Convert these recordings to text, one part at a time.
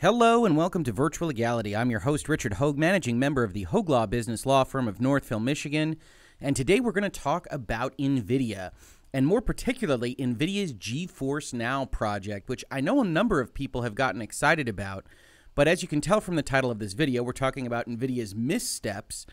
Hello and welcome to Virtual Legality. I'm your host, Richard Hoeg, managing member of the Hoeg Law Business Law Firm of Northville, Michigan. And today we're going to talk about NVIDIA, and more particularly NVIDIA's GeForce Now project, which I know a number of people have gotten excited about. But as you can tell from the title of this video, we're talking about NVIDIA's missteps.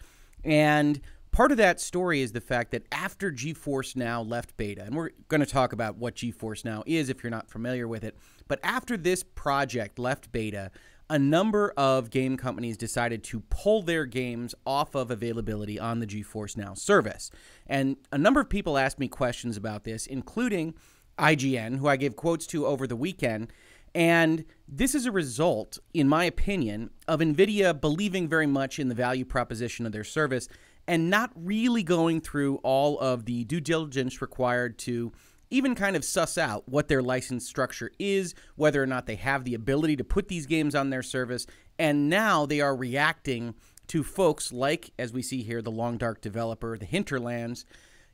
And part of that story is the fact that after GeForce Now left beta, and we're going to talk about what GeForce Now is if you're not familiar with it, but after this project left beta, a number of game companies decided to pull their games off of availability on the GeForce Now service. And a number of people asked me questions about this, including IGN, who I gave quotes to over the weekend. And this is a result, in my opinion, of NVIDIA believing very much in the value proposition of their service and not really going through all of the due diligence required to even kind of suss out what their license structure is, whether or not they have the ability to put these games on their service. And now they are reacting to folks like, as we see here, the Long Dark developer, the Hinterlands,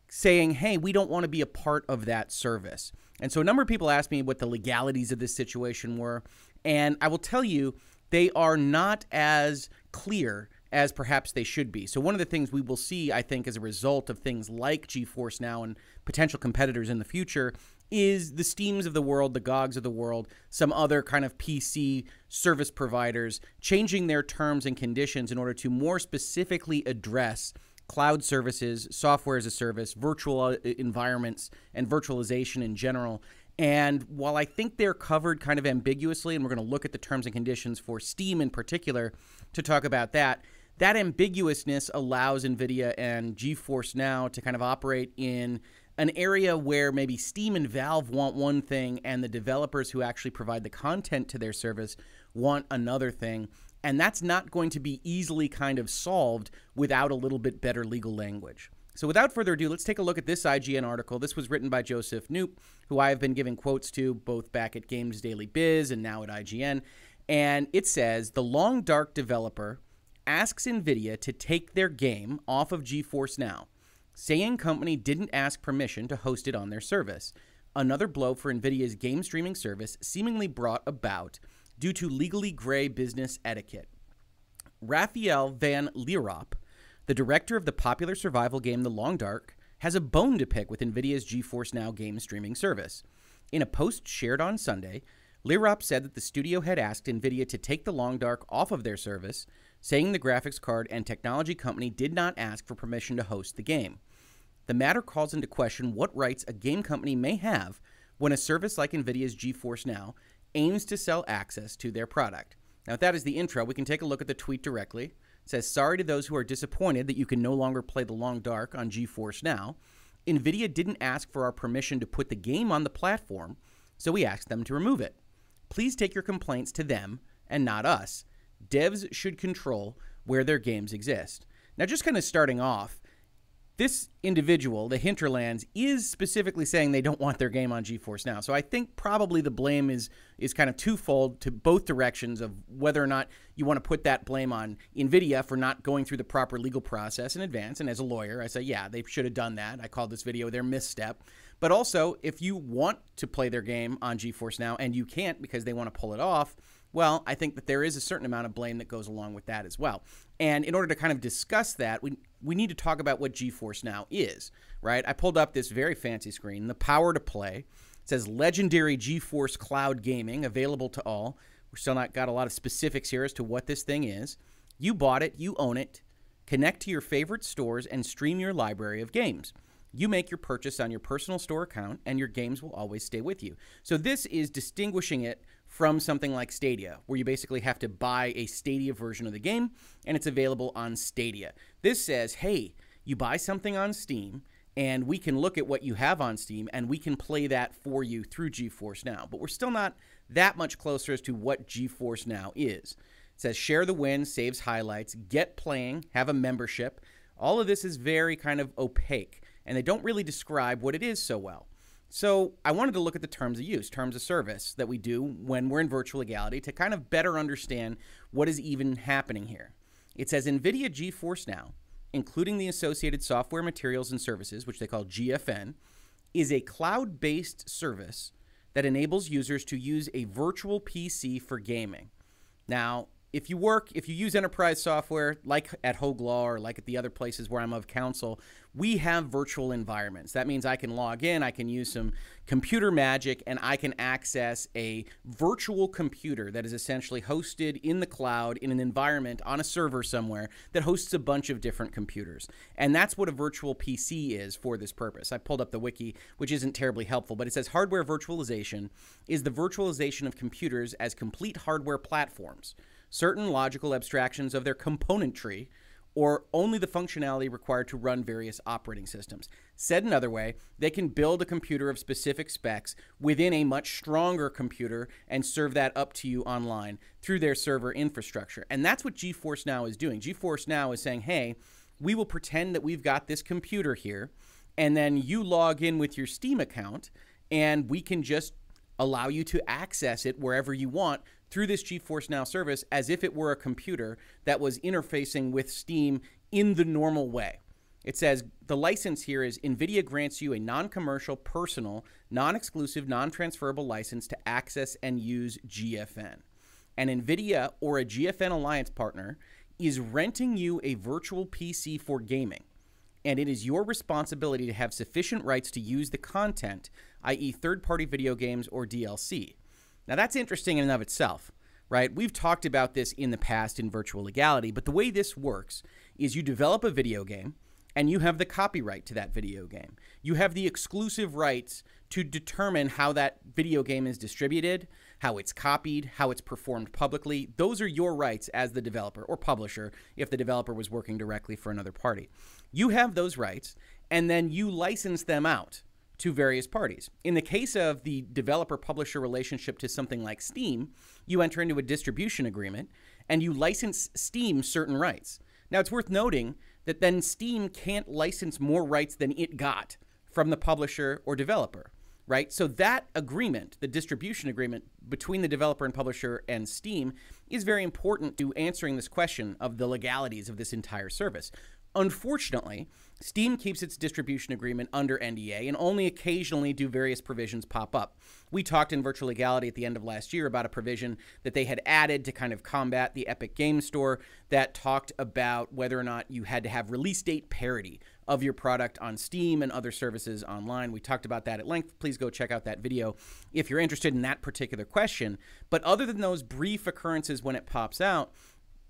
saying, hey, we don't want to be a part of that service. And so a number of people asked me what the legalities of this situation were. And I will tell you, they are not as clear as perhaps they should be. So one of the things we will see, I think, as a result of things like GeForce Now and potential competitors in the future is the Steams of the world, the GOGs of the world, some other kind of PC service providers changing their terms and conditions in order to more specifically address cloud services, software as a service, virtual uh, environments, and virtualization in general. And while I think they're covered kind of ambiguously, and we're going to look at the terms and conditions for Steam in particular to talk about that, that ambiguousness allows NVIDIA and GeForce Now to kind of operate in an area where maybe Steam and Valve want one thing and the developers who actually provide the content to their service want another thing. And that's not going to be easily kind of solved without a little bit better legal language. So, without further ado, let's take a look at this IGN article. This was written by Joseph Knoop, who I have been giving quotes to both back at Games Daily Biz and now at IGN. And it says The Long Dark developer asks NVIDIA to take their game off of GeForce Now, saying company didn't ask permission to host it on their service. Another blow for NVIDIA's game streaming service seemingly brought about due to legally gray business etiquette. Raphael van Lierop, the director of the popular survival game The Long Dark, has a bone to pick with NVIDIA's GeForce Now game streaming service. In a post shared on Sunday, Lierop said that the studio had asked NVIDIA to take The Long Dark off of their service saying the graphics card and technology company did not ask for permission to host the game. The matter calls into question what rights a game company may have when a service like NVIDIA's GeForce Now aims to sell access to their product. Now, if that is the intro, we can take a look at the tweet directly. It says, Sorry to those who are disappointed that you can no longer play The Long Dark on GeForce Now. NVIDIA didn't ask for our permission to put the game on the platform, so we asked them to remove it. Please take your complaints to them and not us devs should control where their games exist. Now, just kind of starting off, this individual, the Hinterlands, is specifically saying they don't want their game on GeForce Now. So I think probably the blame is is kind of twofold to both directions of whether or not you want to put that blame on Nvidia for not going through the proper legal process in advance. And as a lawyer, I say, yeah, they should have done that. I called this video their misstep. But also, if you want to play their game on GeForce Now and you can't because they want to pull it off, well, I think that there is a certain amount of blame that goes along with that as well. And in order to kind of discuss that, we we need to talk about what GeForce Now is, right? I pulled up this very fancy screen, the power to play. It says legendary GeForce Cloud Gaming available to all. We're still not got a lot of specifics here as to what this thing is. You bought it, you own it. Connect to your favorite stores and stream your library of games. You make your purchase on your personal store account, and your games will always stay with you. So, this is distinguishing it from something like Stadia, where you basically have to buy a Stadia version of the game and it's available on Stadia. This says, hey, you buy something on Steam and we can look at what you have on Steam and we can play that for you through GeForce Now. But we're still not that much closer as to what GeForce Now is. It says share the win, saves highlights, get playing, have a membership. All of this is very kind of opaque and they don't really describe what it is so well. So I wanted to look at the terms of use, terms of service that we do when we're in virtual legality to kind of better understand what is even happening here. It says NVIDIA GeForce Now, including the associated software materials and services, which they call GFN, is a cloud based service that enables users to use a virtual PC for gaming. Now, if you work, if you use enterprise software like at Hoeg Law or like at the other places where I'm of counsel, we have virtual environments. That means I can log in, I can use some computer magic, and I can access a virtual computer that is essentially hosted in the cloud in an environment on a server somewhere that hosts a bunch of different computers. And that's what a virtual PC is for this purpose. I pulled up the wiki, which isn't terribly helpful, but it says hardware virtualization is the virtualization of computers as complete hardware platforms certain logical abstractions of their componentry, or only the functionality required to run various operating systems. Said another way, they can build a computer of specific specs within a much stronger computer and serve that up to you online through their server infrastructure. And that's what GeForce Now is doing. GeForce Now is saying, hey, we will pretend that we've got this computer here, and then you log in with your Steam account, and we can just allow you to access it wherever you want through this GeForce Now service as if it were a computer that was interfacing with Steam in the normal way. It says the license here is NVIDIA grants you a non commercial, personal, non exclusive, non transferable license to access and use GFN. And NVIDIA or a GFN alliance partner is renting you a virtual PC for gaming. And it is your responsibility to have sufficient rights to use the content, i.e., third party video games or DLC. Now, that's interesting in and of itself, right? We've talked about this in the past in virtual legality, but the way this works is you develop a video game and you have the copyright to that video game. You have the exclusive rights to determine how that video game is distributed, how it's copied, how it's performed publicly. Those are your rights as the developer or publisher if the developer was working directly for another party. You have those rights, and then you license them out to various parties. In the case of the developer publisher relationship to something like Steam, you enter into a distribution agreement and you license Steam certain rights. Now, it's worth noting that then Steam can't license more rights than it got from the publisher or developer, right? So that agreement, the distribution agreement between the developer and publisher and Steam, is very important to answering this question of the legalities of this entire service. Unfortunately, Steam keeps its distribution agreement under NDA and only occasionally do various provisions pop up. We talked in Virtual Legality at the end of last year about a provision that they had added to kind of combat the Epic Game Store that talked about whether or not you had to have release date parity of your product on Steam and other services online. We talked about that at length. Please go check out that video if you're interested in that particular question. But other than those brief occurrences when it pops out,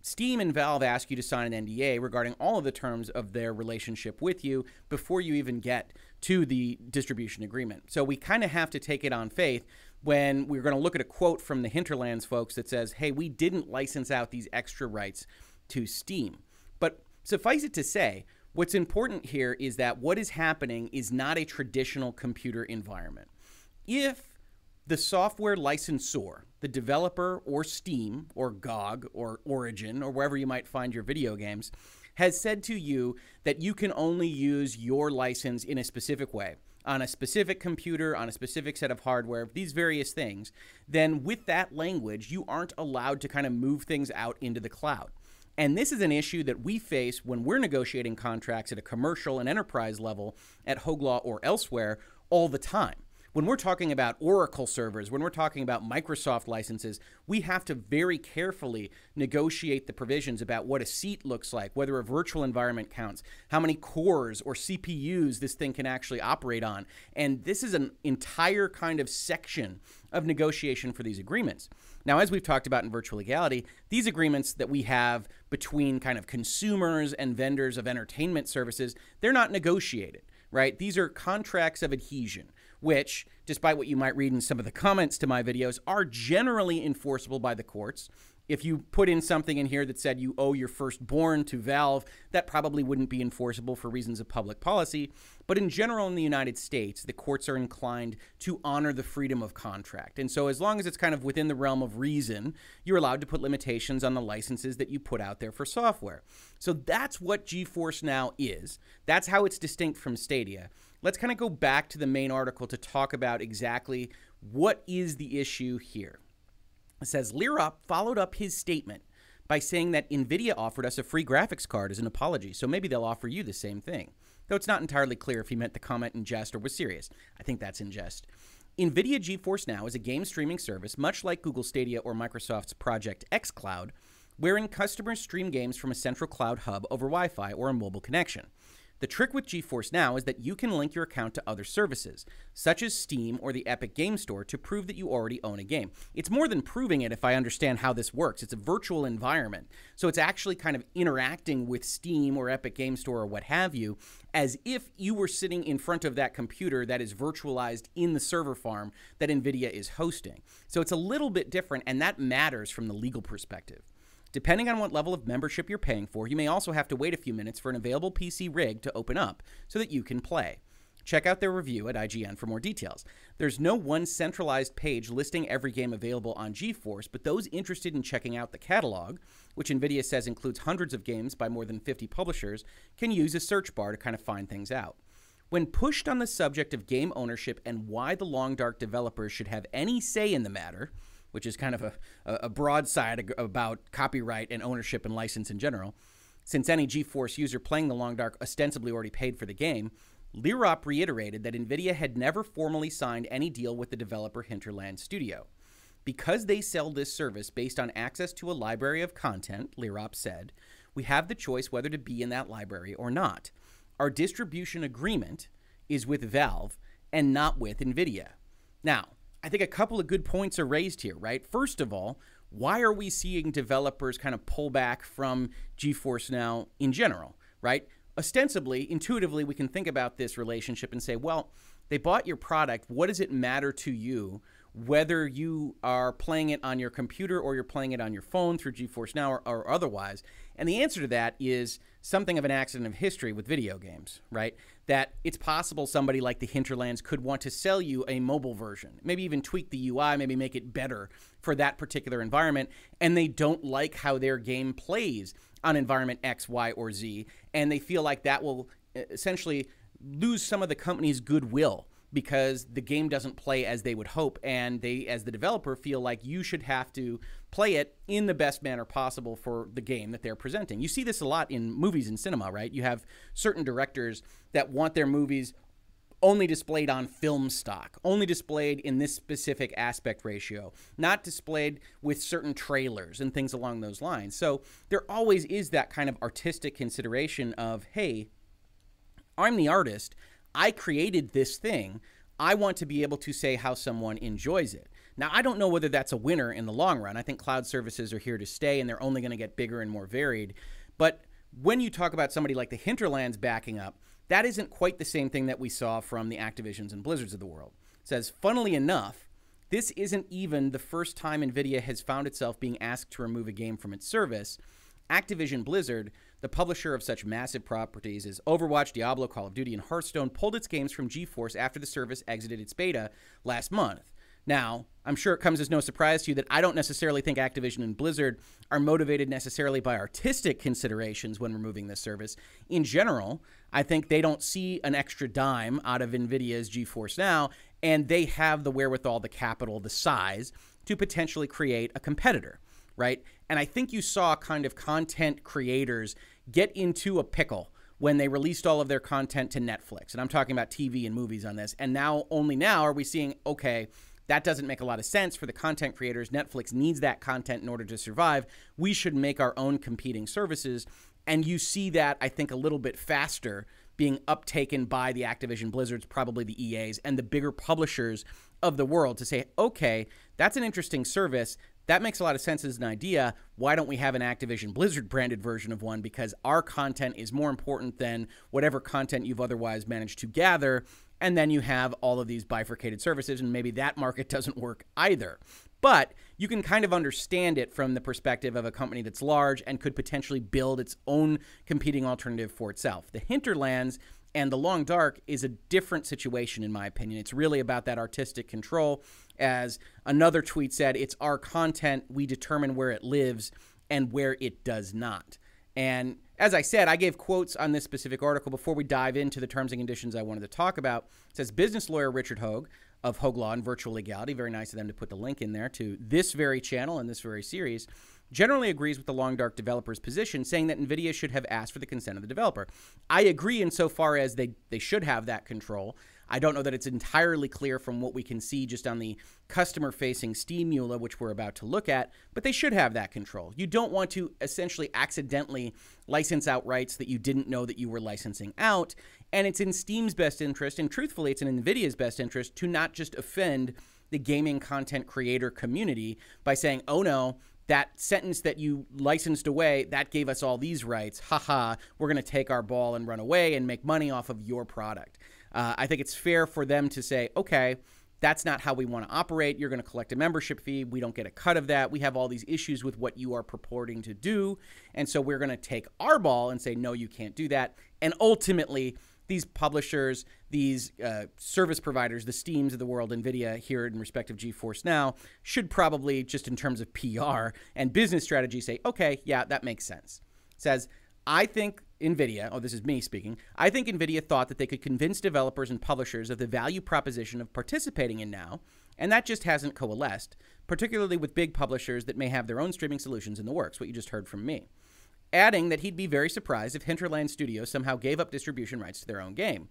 Steam and Valve ask you to sign an NDA regarding all of the terms of their relationship with you before you even get to the distribution agreement. So we kind of have to take it on faith when we're going to look at a quote from the Hinterlands folks that says, hey, we didn't license out these extra rights to Steam. But suffice it to say, what's important here is that what is happening is not a traditional computer environment. If the software licensor, the developer or Steam or GOG or Origin or wherever you might find your video games, has said to you that you can only use your license in a specific way on a specific computer, on a specific set of hardware, these various things, then with that language, you aren't allowed to kind of move things out into the cloud. And this is an issue that we face when we're negotiating contracts at a commercial and enterprise level at Hoeg Law or elsewhere all the time when we're talking about Oracle servers, when we're talking about Microsoft licenses, we have to very carefully negotiate the provisions about what a seat looks like, whether a virtual environment counts, how many cores or CPUs this thing can actually operate on. And this is an entire kind of section of negotiation for these agreements. Now, as we've talked about in virtual legality, these agreements that we have between kind of consumers and vendors of entertainment services, they're not negotiated, right? These are contracts of adhesion which, despite what you might read in some of the comments to my videos, are generally enforceable by the courts. If you put in something in here that said you owe your firstborn to Valve, that probably wouldn't be enforceable for reasons of public policy. But in general, in the United States, the courts are inclined to honor the freedom of contract. And so, as long as it's kind of within the realm of reason, you're allowed to put limitations on the licenses that you put out there for software. So, that's what GeForce Now is. That's how it's distinct from Stadia let's kind of go back to the main article to talk about exactly what is the issue here. It says Lierop followed up his statement by saying that NVIDIA offered us a free graphics card as an apology, so maybe they'll offer you the same thing. Though it's not entirely clear if he meant the comment in jest or was serious. I think that's in jest. NVIDIA GeForce Now is a game streaming service much like Google Stadia or Microsoft's Project xCloud, wherein customers stream games from a central cloud hub over Wi Fi or a mobile connection. The trick with GeForce Now is that you can link your account to other services, such as Steam or the Epic Game Store, to prove that you already own a game. It's more than proving it if I understand how this works. It's a virtual environment. So it's actually kind of interacting with Steam or Epic Game Store or what have you, as if you were sitting in front of that computer that is virtualized in the server farm that NVIDIA is hosting. So it's a little bit different, and that matters from the legal perspective. Depending on what level of membership you're paying for, you may also have to wait a few minutes for an available PC rig to open up so that you can play. Check out their review at IGN for more details. There's no one centralized page listing every game available on GeForce, but those interested in checking out the catalog, which NVIDIA says includes hundreds of games by more than 50 publishers, can use a search bar to kind of find things out. When pushed on the subject of game ownership and why the Long Dark developers should have any say in the matter, which is kind of a, a broadside about copyright and ownership and license in general. Since any GeForce user playing the Long Dark ostensibly already paid for the game, Lierop reiterated that NVIDIA had never formally signed any deal with the developer Hinterland Studio. Because they sell this service based on access to a library of content, Lierop said, we have the choice whether to be in that library or not. Our distribution agreement is with Valve and not with NVIDIA. Now, I think a couple of good points are raised here, right? First of all, why are we seeing developers kind of pull back from GeForce Now in general, right? Ostensibly, intuitively, we can think about this relationship and say, well, they bought your product. What does it matter to you whether you are playing it on your computer or you're playing it on your phone through GeForce Now or, or, otherwise? And the answer to that is something of an accident of history with video games, right? That it's possible somebody like the Hinterlands could want to sell you a mobile version, maybe even tweak the UI, maybe make it better for that particular environment, and they don't like how their game plays on environment X, Y, or Z, and they feel like that will essentially lose some of the company's goodwill because the game doesn't play as they would hope and they as the developer feel like you should have to play it in the best manner possible for the game that they're presenting. You see this a lot in movies and cinema, right? You have certain directors that want their movies only displayed on film stock, only displayed in this specific aspect ratio, not displayed with certain trailers and things along those lines. So there always is that kind of artistic consideration of, hey, I'm the artist. I created this thing. I want to be able to say how someone enjoys it. Now, I don't know whether that's a winner in the long run. I think cloud services are here to stay and they're only going to get bigger and more varied. But when you talk about somebody like the Hinterlands backing up, that isn't quite the same thing that we saw from the Activisions and Blizzards of the world. It says, funnily enough, this isn't even the first time NVIDIA has found itself being asked to remove a game from its service. Activision Blizzard the publisher of such massive properties as Overwatch, Diablo, Call of Duty, and Hearthstone pulled its games from GeForce after the service exited its beta last month. Now, I'm sure it comes as no surprise to you that I don't necessarily think Activision and Blizzard are motivated necessarily by artistic considerations when removing this service. In general, I think they don't see an extra dime out of NVIDIA's GeForce Now, and they have the wherewithal, the capital, the size to potentially create a competitor, right? And I think you saw kind of content creators get into a pickle when they released all of their content to Netflix. And I'm talking about TV and movies on this. And now, only now, are we seeing, okay, that doesn't make a lot of sense for the content creators. Netflix needs that content in order to survive. We should make our own competing services. And you see that, I think, a little bit faster being uptaken by the Activision Blizzards, probably the EAs, and the bigger publishers of the world to say, okay, that's an interesting service that makes a lot of sense as an idea. Why don't we have an Activision Blizzard branded version of one? Because our content is more important than whatever content you've otherwise managed to gather. And then you have all of these bifurcated services, and maybe that market doesn't work either. But you can kind of understand it from the perspective of a company that's large and could potentially build its own competing alternative for itself. The Hinterlands and The Long Dark is a different situation, in my opinion. It's really about that artistic control. As another tweet said, it's our content. We determine where it lives and where it does not. And as I said, I gave quotes on this specific article before we dive into the terms and conditions I wanted to talk about. It says business lawyer Richard Hoeg of Hoeg Law and Virtual Legality, very nice of them to put the link in there to this very channel and this very series, generally agrees with the Long Dark developer's position, saying that NVIDIA should have asked for the consent of the developer. I agree insofar as they, they should have that control. I don't know that it's entirely clear from what we can see just on the customer facing Steam EULA, which we're about to look at, but they should have that control. You don't want to essentially accidentally license out rights that you didn't know that you were licensing out. And it's in Steam's best interest, and truthfully, it's in NVIDIA's best interest to not just offend the gaming content creator community by saying, oh no, that sentence that you licensed away, that gave us all these rights. Haha, we're going to take our ball and run away and make money off of your product. Uh, I think it's fair for them to say, okay, that's not how we want to operate. You're going to collect a membership fee. We don't get a cut of that. We have all these issues with what you are purporting to do. And so we're going to take our ball and say, no, you can't do that. And ultimately, these publishers, these uh, service providers, the Steams of the world, NVIDIA here in respect of GeForce Now, should probably, just in terms of PR and business strategy, say, okay, yeah, that makes sense. It says, I think NVIDIA, oh, this is me speaking, I think NVIDIA thought that they could convince developers and publishers of the value proposition of participating in Now, and that just hasn't coalesced, particularly with big publishers that may have their own streaming solutions in the works, what you just heard from me adding that he'd be very surprised if Hinterland Studios somehow gave up distribution rights to their own game.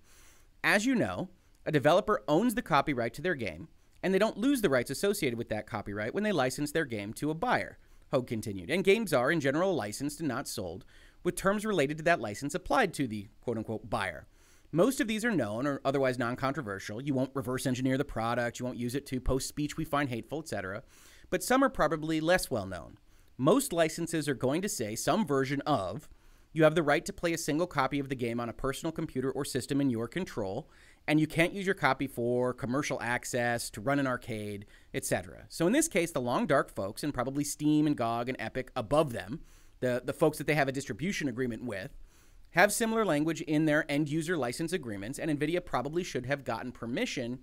As you know, a developer owns the copyright to their game, and they don't lose the rights associated with that copyright when they license their game to a buyer, Hoeg continued. And games are, in general, licensed and not sold, with terms related to that license applied to the quote unquote buyer. Most of these are known or otherwise non controversial. You won't reverse engineer the product, you won't use it to post speech we find hateful, etc. But some are probably less well known most licenses are going to say some version of you have the right to play a single copy of the game on a personal computer or system in your control, and you can't use your copy for commercial access, to run an arcade, etc. So in this case, the Long Dark folks, and probably Steam and GOG and Epic above them, the, the folks that they have a distribution agreement with, have similar language in their end user license agreements, and NVIDIA probably should have gotten permission,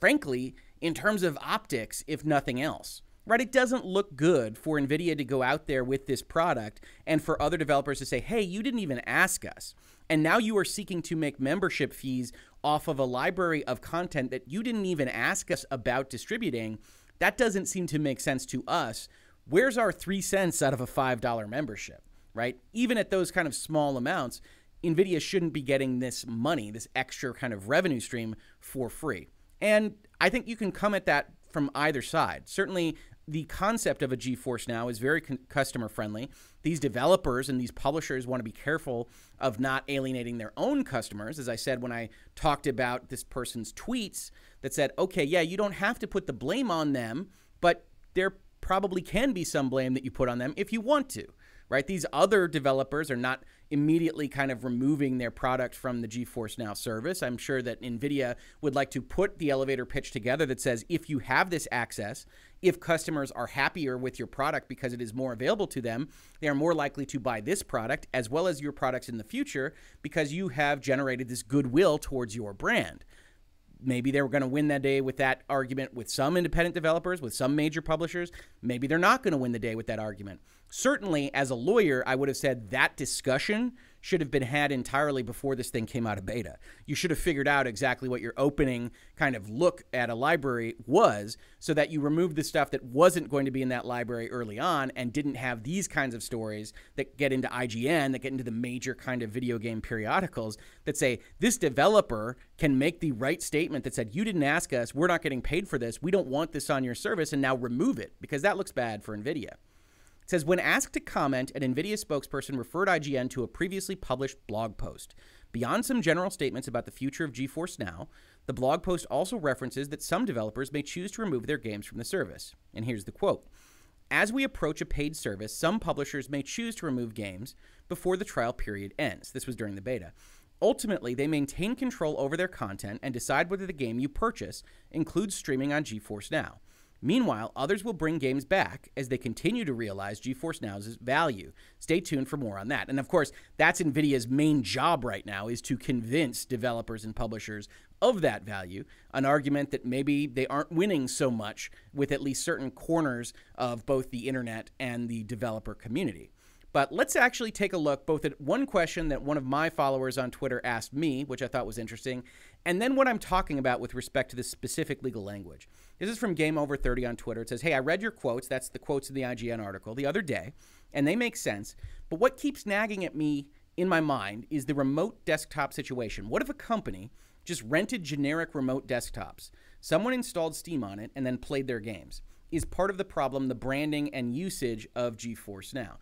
frankly, in terms of optics, if nothing else right? It doesn't look good for NVIDIA to go out there with this product and for other developers to say, hey, you didn't even ask us. And now you are seeking to make membership fees off of a library of content that you didn't even ask us about distributing. That doesn't seem to make sense to us. Where's our three cents out of a $5 membership, right? Even at those kind of small amounts, NVIDIA shouldn't be getting this money, this extra kind of revenue stream for free. And I think you can come at that from either side. Certainly, the concept of a GeForce Now is very customer friendly. These developers and these publishers want to be careful of not alienating their own customers. As I said when I talked about this person's tweets that said, okay, yeah, you don't have to put the blame on them, but there probably can be some blame that you put on them if you want to, right? These other developers are not immediately kind of removing their product from the GeForce Now service. I'm sure that NVIDIA would like to put the elevator pitch together that says if you have this access, if customers are happier with your product because it is more available to them, they are more likely to buy this product as well as your products in the future because you have generated this goodwill towards your brand maybe they were going to win that day with that argument with some independent developers, with some major publishers. Maybe they're not going to win the day with that argument. Certainly, as a lawyer, I would have said that discussion should have been had entirely before this thing came out of beta. You should have figured out exactly what your opening kind of look at a library was so that you removed the stuff that wasn't going to be in that library early on and didn't have these kinds of stories that get into IGN, that get into the major kind of video game periodicals that say this developer can make the right statement that said, You didn't ask us, we're not getting paid for this, we don't want this on your service, and now remove it because that looks bad for NVIDIA. It says when asked to comment, an NVIDIA spokesperson referred IGN to a previously published blog post. Beyond some general statements about the future of GeForce Now, the blog post also references that some developers may choose to remove their games from the service. And here's the quote As we approach a paid service, some publishers may choose to remove games before the trial period ends. This was during the beta. Ultimately, they maintain control over their content and decide whether the game you purchase includes streaming on GeForce Now. Meanwhile, others will bring games back as they continue to realize GeForce Now's value. Stay tuned for more on that. And of course, that's Nvidia's main job right now is to convince developers and publishers of that value, an argument that maybe they aren't winning so much with at least certain corners of both the internet and the developer community. But let's actually take a look both at one question that one of my followers on Twitter asked me, which I thought was interesting, and then what I'm talking about with respect to this specific legal language. This is from Game Over 30 on Twitter. It says, Hey, I read your quotes. That's the quotes in the IGN article the other day, and they make sense. But what keeps nagging at me in my mind is the remote desktop situation. What if a company just rented generic remote desktops. Someone installed Steam on it and then played their games. Is part of the problem the branding and usage of GeForce Now?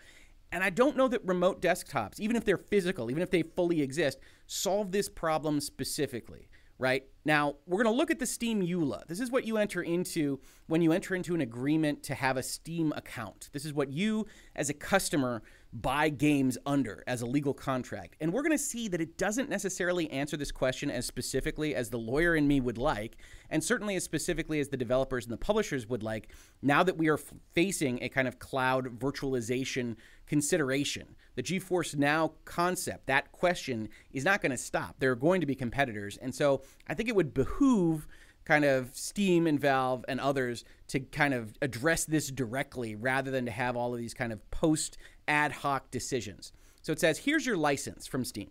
And I don't know that remote desktops, even if they're physical, even if they fully exist, solve this problem specifically right? Now, we're going to look at the Steam EULA. This is what you enter into when you enter into an agreement to have a Steam account. This is what you, as a customer, buy games under as a legal contract. And we're going to see that it doesn't necessarily answer this question as specifically as the lawyer in me would like, and certainly as specifically as the developers and the publishers would like, now that we are facing a kind of cloud virtualization consideration. The GeForce Now concept, that question is not going to stop. There are going to be competitors. And so I think it would behoove kind of Steam and Valve and others to kind of address this directly rather than to have all of these kind of post ad hoc decisions. So it says here's your license from Steam.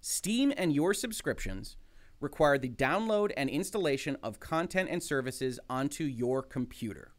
Steam and your subscriptions require the download and installation of content and services onto your computer.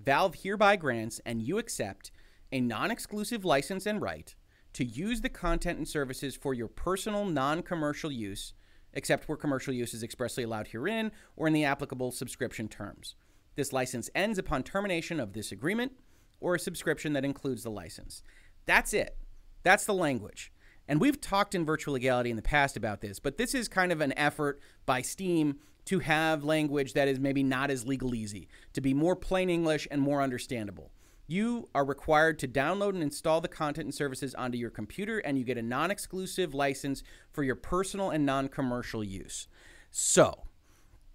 Valve hereby grants and you accept a non exclusive license and right to use the content and services for your personal non commercial use, except where commercial use is expressly allowed herein or in the applicable subscription terms. This license ends upon termination of this agreement or a subscription that includes the license. That's it. That's the language. And we've talked in virtual legality in the past about this, but this is kind of an effort by Steam to have language that is maybe not as legalese, to be more plain English and more understandable you are required to download and install the content and services onto your computer, and you get a non exclusive license for your personal and non commercial use. So,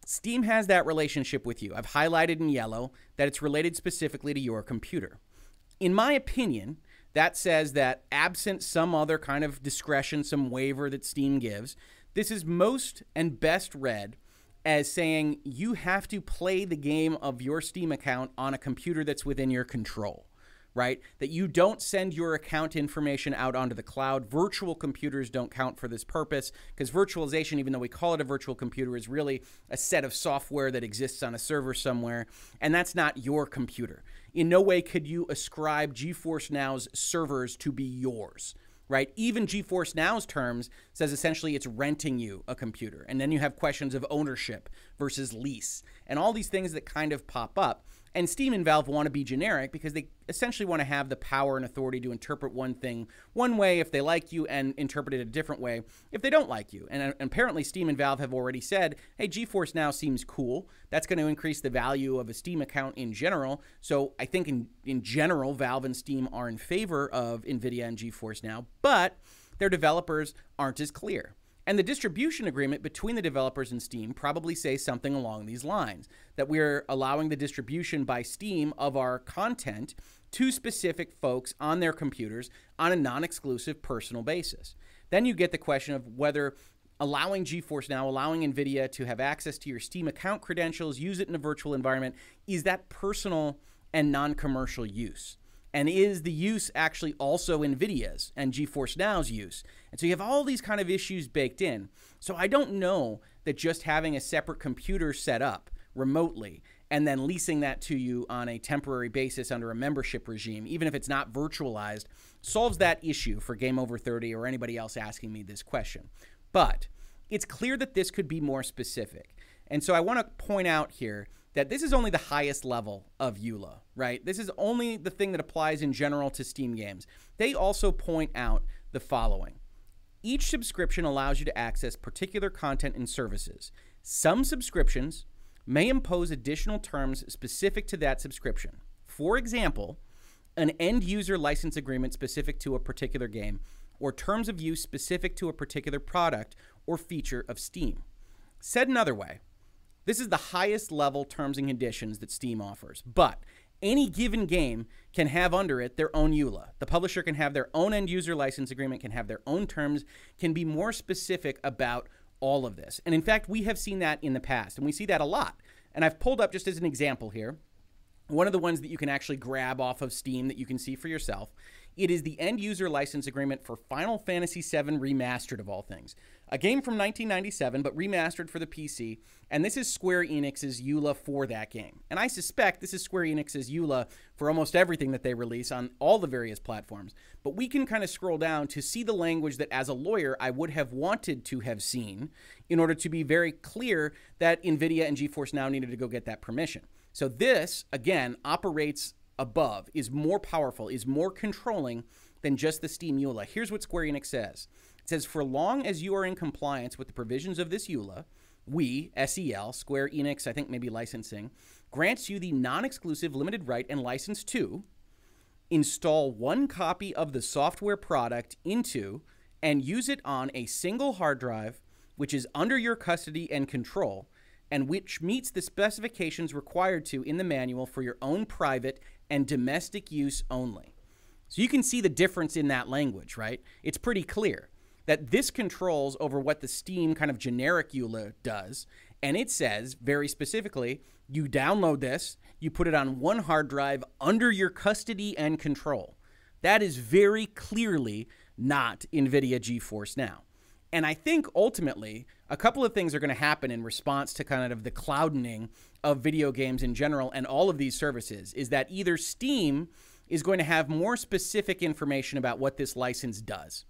Steam has that relationship with you. I've highlighted in yellow that it's related specifically to your computer. In my opinion, that says that absent some other kind of discretion, some waiver that Steam gives, this is most and best read as saying you have to play the game of your Steam account on a computer that's within your control, right? That you don't send your account information out onto the cloud. Virtual computers don't count for this purpose because virtualization, even though we call it a virtual computer, is really a set of software that exists on a server somewhere, and that's not your computer. In no way could you ascribe GeForce Now's servers to be yours right? Even GeForce Now's terms says essentially it's renting you a computer. And then you have questions of ownership versus lease and all these things that kind of pop up. And Steam and Valve want to be generic because they essentially want to have the power and authority to interpret one thing one way if they like you and interpret it a different way if they don't like you. And uh, apparently, Steam and Valve have already said, hey, GeForce Now seems cool. That's going to increase the value of a Steam account in general. So I think in, in general, Valve and Steam are in favor of NVIDIA and GeForce Now, but their developers aren't as clear. And the distribution agreement between the developers and Steam probably say something along these lines that we're allowing the distribution by Steam of our content to specific folks on their computers on a non exclusive personal basis. Then you get the question of whether allowing GeForce Now, allowing NVIDIA to have access to your Steam account credentials, use it in a virtual environment, is that personal and non commercial use? And is the use actually also NVIDIA's and GeForce Now's use? And so you have all these kind of issues baked in. So I don't know that just having a separate computer set up remotely and then leasing that to you on a temporary basis under a membership regime, even if it's not virtualized, solves that issue for Game Over 30 or anybody else asking me this question. But it's clear that this could be more specific. And so I want to point out here that this is only the highest level of EULA, right? This is only the thing that applies in general to Steam games. They also point out the following each subscription allows you to access particular content and services. Some subscriptions may impose additional terms specific to that subscription. For example, an end user license agreement specific to a particular game, or terms of use specific to a particular product or feature of Steam. Said another way, this is the highest level terms and conditions that Steam offers. But any given game can have under it their own EULA. The publisher can have their own end user license agreement, can have their own terms, can be more specific about all of this. And in fact, we have seen that in the past, and we see that a lot. And I've pulled up just as an example here. One of the ones that you can actually grab off of Steam that you can see for yourself It is the end user license agreement for Final Fantasy VII Remastered, of all things. A game from 1997, but remastered for the PC, and this is Square Enix's EULA for that game. And I suspect this is Square Enix's EULA for almost everything that they release on all the various platforms. But we can kind of scroll down to see the language that, as a lawyer, I would have wanted to have seen in order to be very clear that NVIDIA and GeForce Now needed to go get that permission. So this, again, operates above, is more powerful, is more controlling than just the Steam EULA. Here's what Square Enix says. It says, for long as you are in compliance with the provisions of this EULA, we, SEL, Square Enix, I think maybe licensing, grants you the non exclusive limited right and license to install one copy of the software product into and use it on a single hard drive, which is under your custody and control, and which meets the specifications required to in the manual for your own private and domestic use only. So you can see the difference in that language, right? It's pretty clear that this controls over what the Steam kind of generic EULA does. And it says very specifically you download this, you put it on one hard drive under your custody and control. That is very clearly not NVIDIA GeForce Now. And I think ultimately, a couple of things are going to happen in response to kind of the cloudening of video games in general and all of these services is that either Steam is going to have more specific information about what this license does.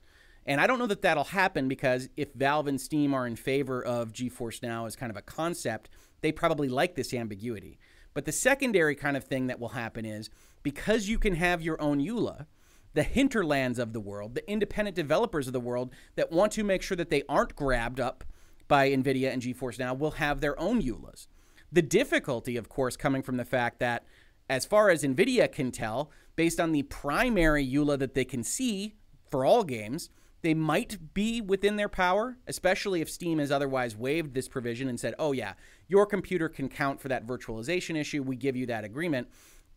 And I don't know that that'll happen because if Valve and Steam are in favor of GeForce Now as kind of a concept, they probably like this ambiguity. But the secondary kind of thing that will happen is because you can have your own EULA, the hinterlands of the world, the independent developers of the world that want to make sure that they aren't grabbed up by NVIDIA and GeForce Now will have their own EULAs. The difficulty, of course, coming from the fact that, as far as NVIDIA can tell, based on the primary EULA that they can see for all games, they might be within their power, especially if Steam has otherwise waived this provision and said, oh, yeah, your computer can count for that virtualization issue. We give you that agreement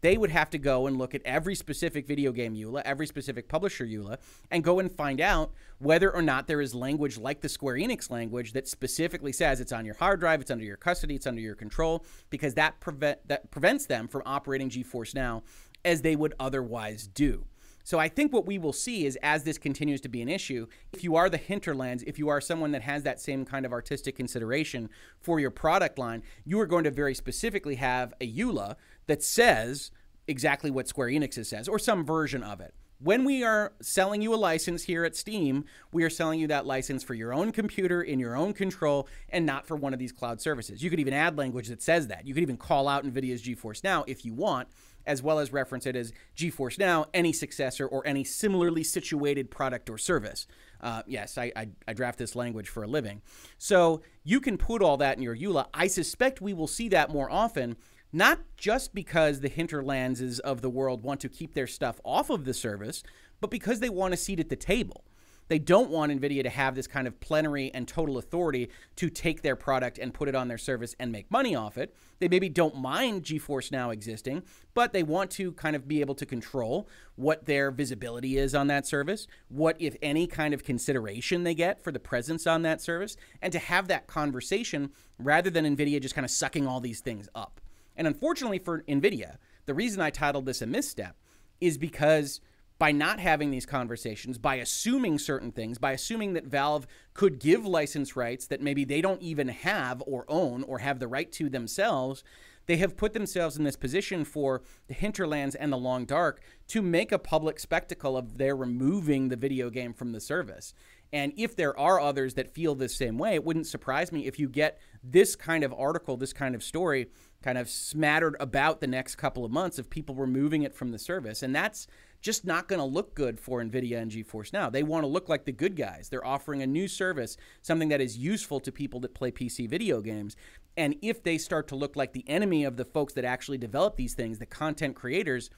they would have to go and look at every specific video game EULA, every specific publisher EULA, and go and find out whether or not there is language like the Square Enix language that specifically says it's on your hard drive, it's under your custody, it's under your control, because that prevent that prevents them from operating GeForce Now as they would otherwise do. So I think what we will see is as this continues to be an issue, if you are the hinterlands, if you are someone that has that same kind of artistic consideration for your product line, you are going to very specifically have a EULA that says exactly what Square Enix says, or some version of it. When we are selling you a license here at Steam, we are selling you that license for your own computer in your own control and not for one of these cloud services. You could even add language that says that. You could even call out NVIDIA's GeForce Now if you want, as well as reference it as GeForce Now, any successor, or any similarly situated product or service. Uh, yes, I, I, I, draft this language for a living. So you can put all that in your EULA. I suspect we will see that more often not just because the hinterlandses of the world want to keep their stuff off of the service, but because they want a seat at the table. They don't want NVIDIA to have this kind of plenary and total authority to take their product and put it on their service and make money off it. They maybe don't mind GeForce Now existing, but they want to kind of be able to control what their visibility is on that service, what, if any, kind of consideration they get for the presence on that service, and to have that conversation rather than NVIDIA just kind of sucking all these things up. And unfortunately for NVIDIA, the reason I titled this a misstep is because by not having these conversations, by assuming certain things, by assuming that Valve could give license rights that maybe they don't even have or own or have the right to themselves, they have put themselves in this position for the hinterlands and the long dark to make a public spectacle of their removing the video game from the service. And if there are others that feel the same way, it wouldn't surprise me if you get this kind of article, this kind of story kind of smattered about the next couple of months of people removing it from the service. And that's just not going to look good for NVIDIA and GeForce Now. They want to look like the good guys. They're offering a new service, something that is useful to people that play PC video games. And if they start to look like the enemy of the folks that actually develop these things, the content creators,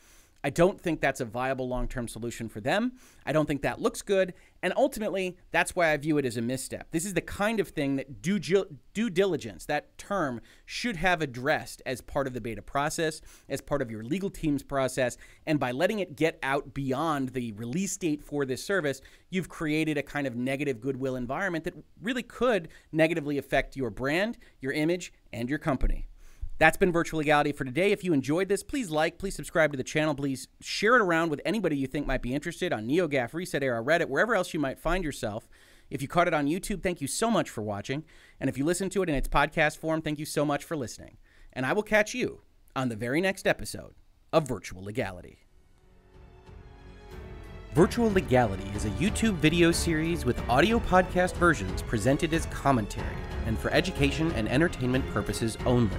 I don't think that's a viable long term solution for them. I don't think that looks good. And ultimately, that's why I view it as a misstep. This is the kind of thing that due, due diligence, that term, should have addressed as part of the beta process, as part of your legal team's process. And by letting it get out beyond the release date for this service, you've created a kind of negative goodwill environment that really could negatively affect your brand, your image, and your company. That's been Virtual Legality for today. If you enjoyed this, please like, please subscribe to the channel, please share it around with anybody you think might be interested on NeoGAF, Reset Era, Reddit, wherever else you might find yourself. If you caught it on YouTube, thank you so much for watching. And if you listen to it in its podcast form, thank you so much for listening. And I will catch you on the very next episode of Virtual Legality. Virtual Legality is a YouTube video series with audio podcast versions presented as commentary and for education and entertainment purposes only.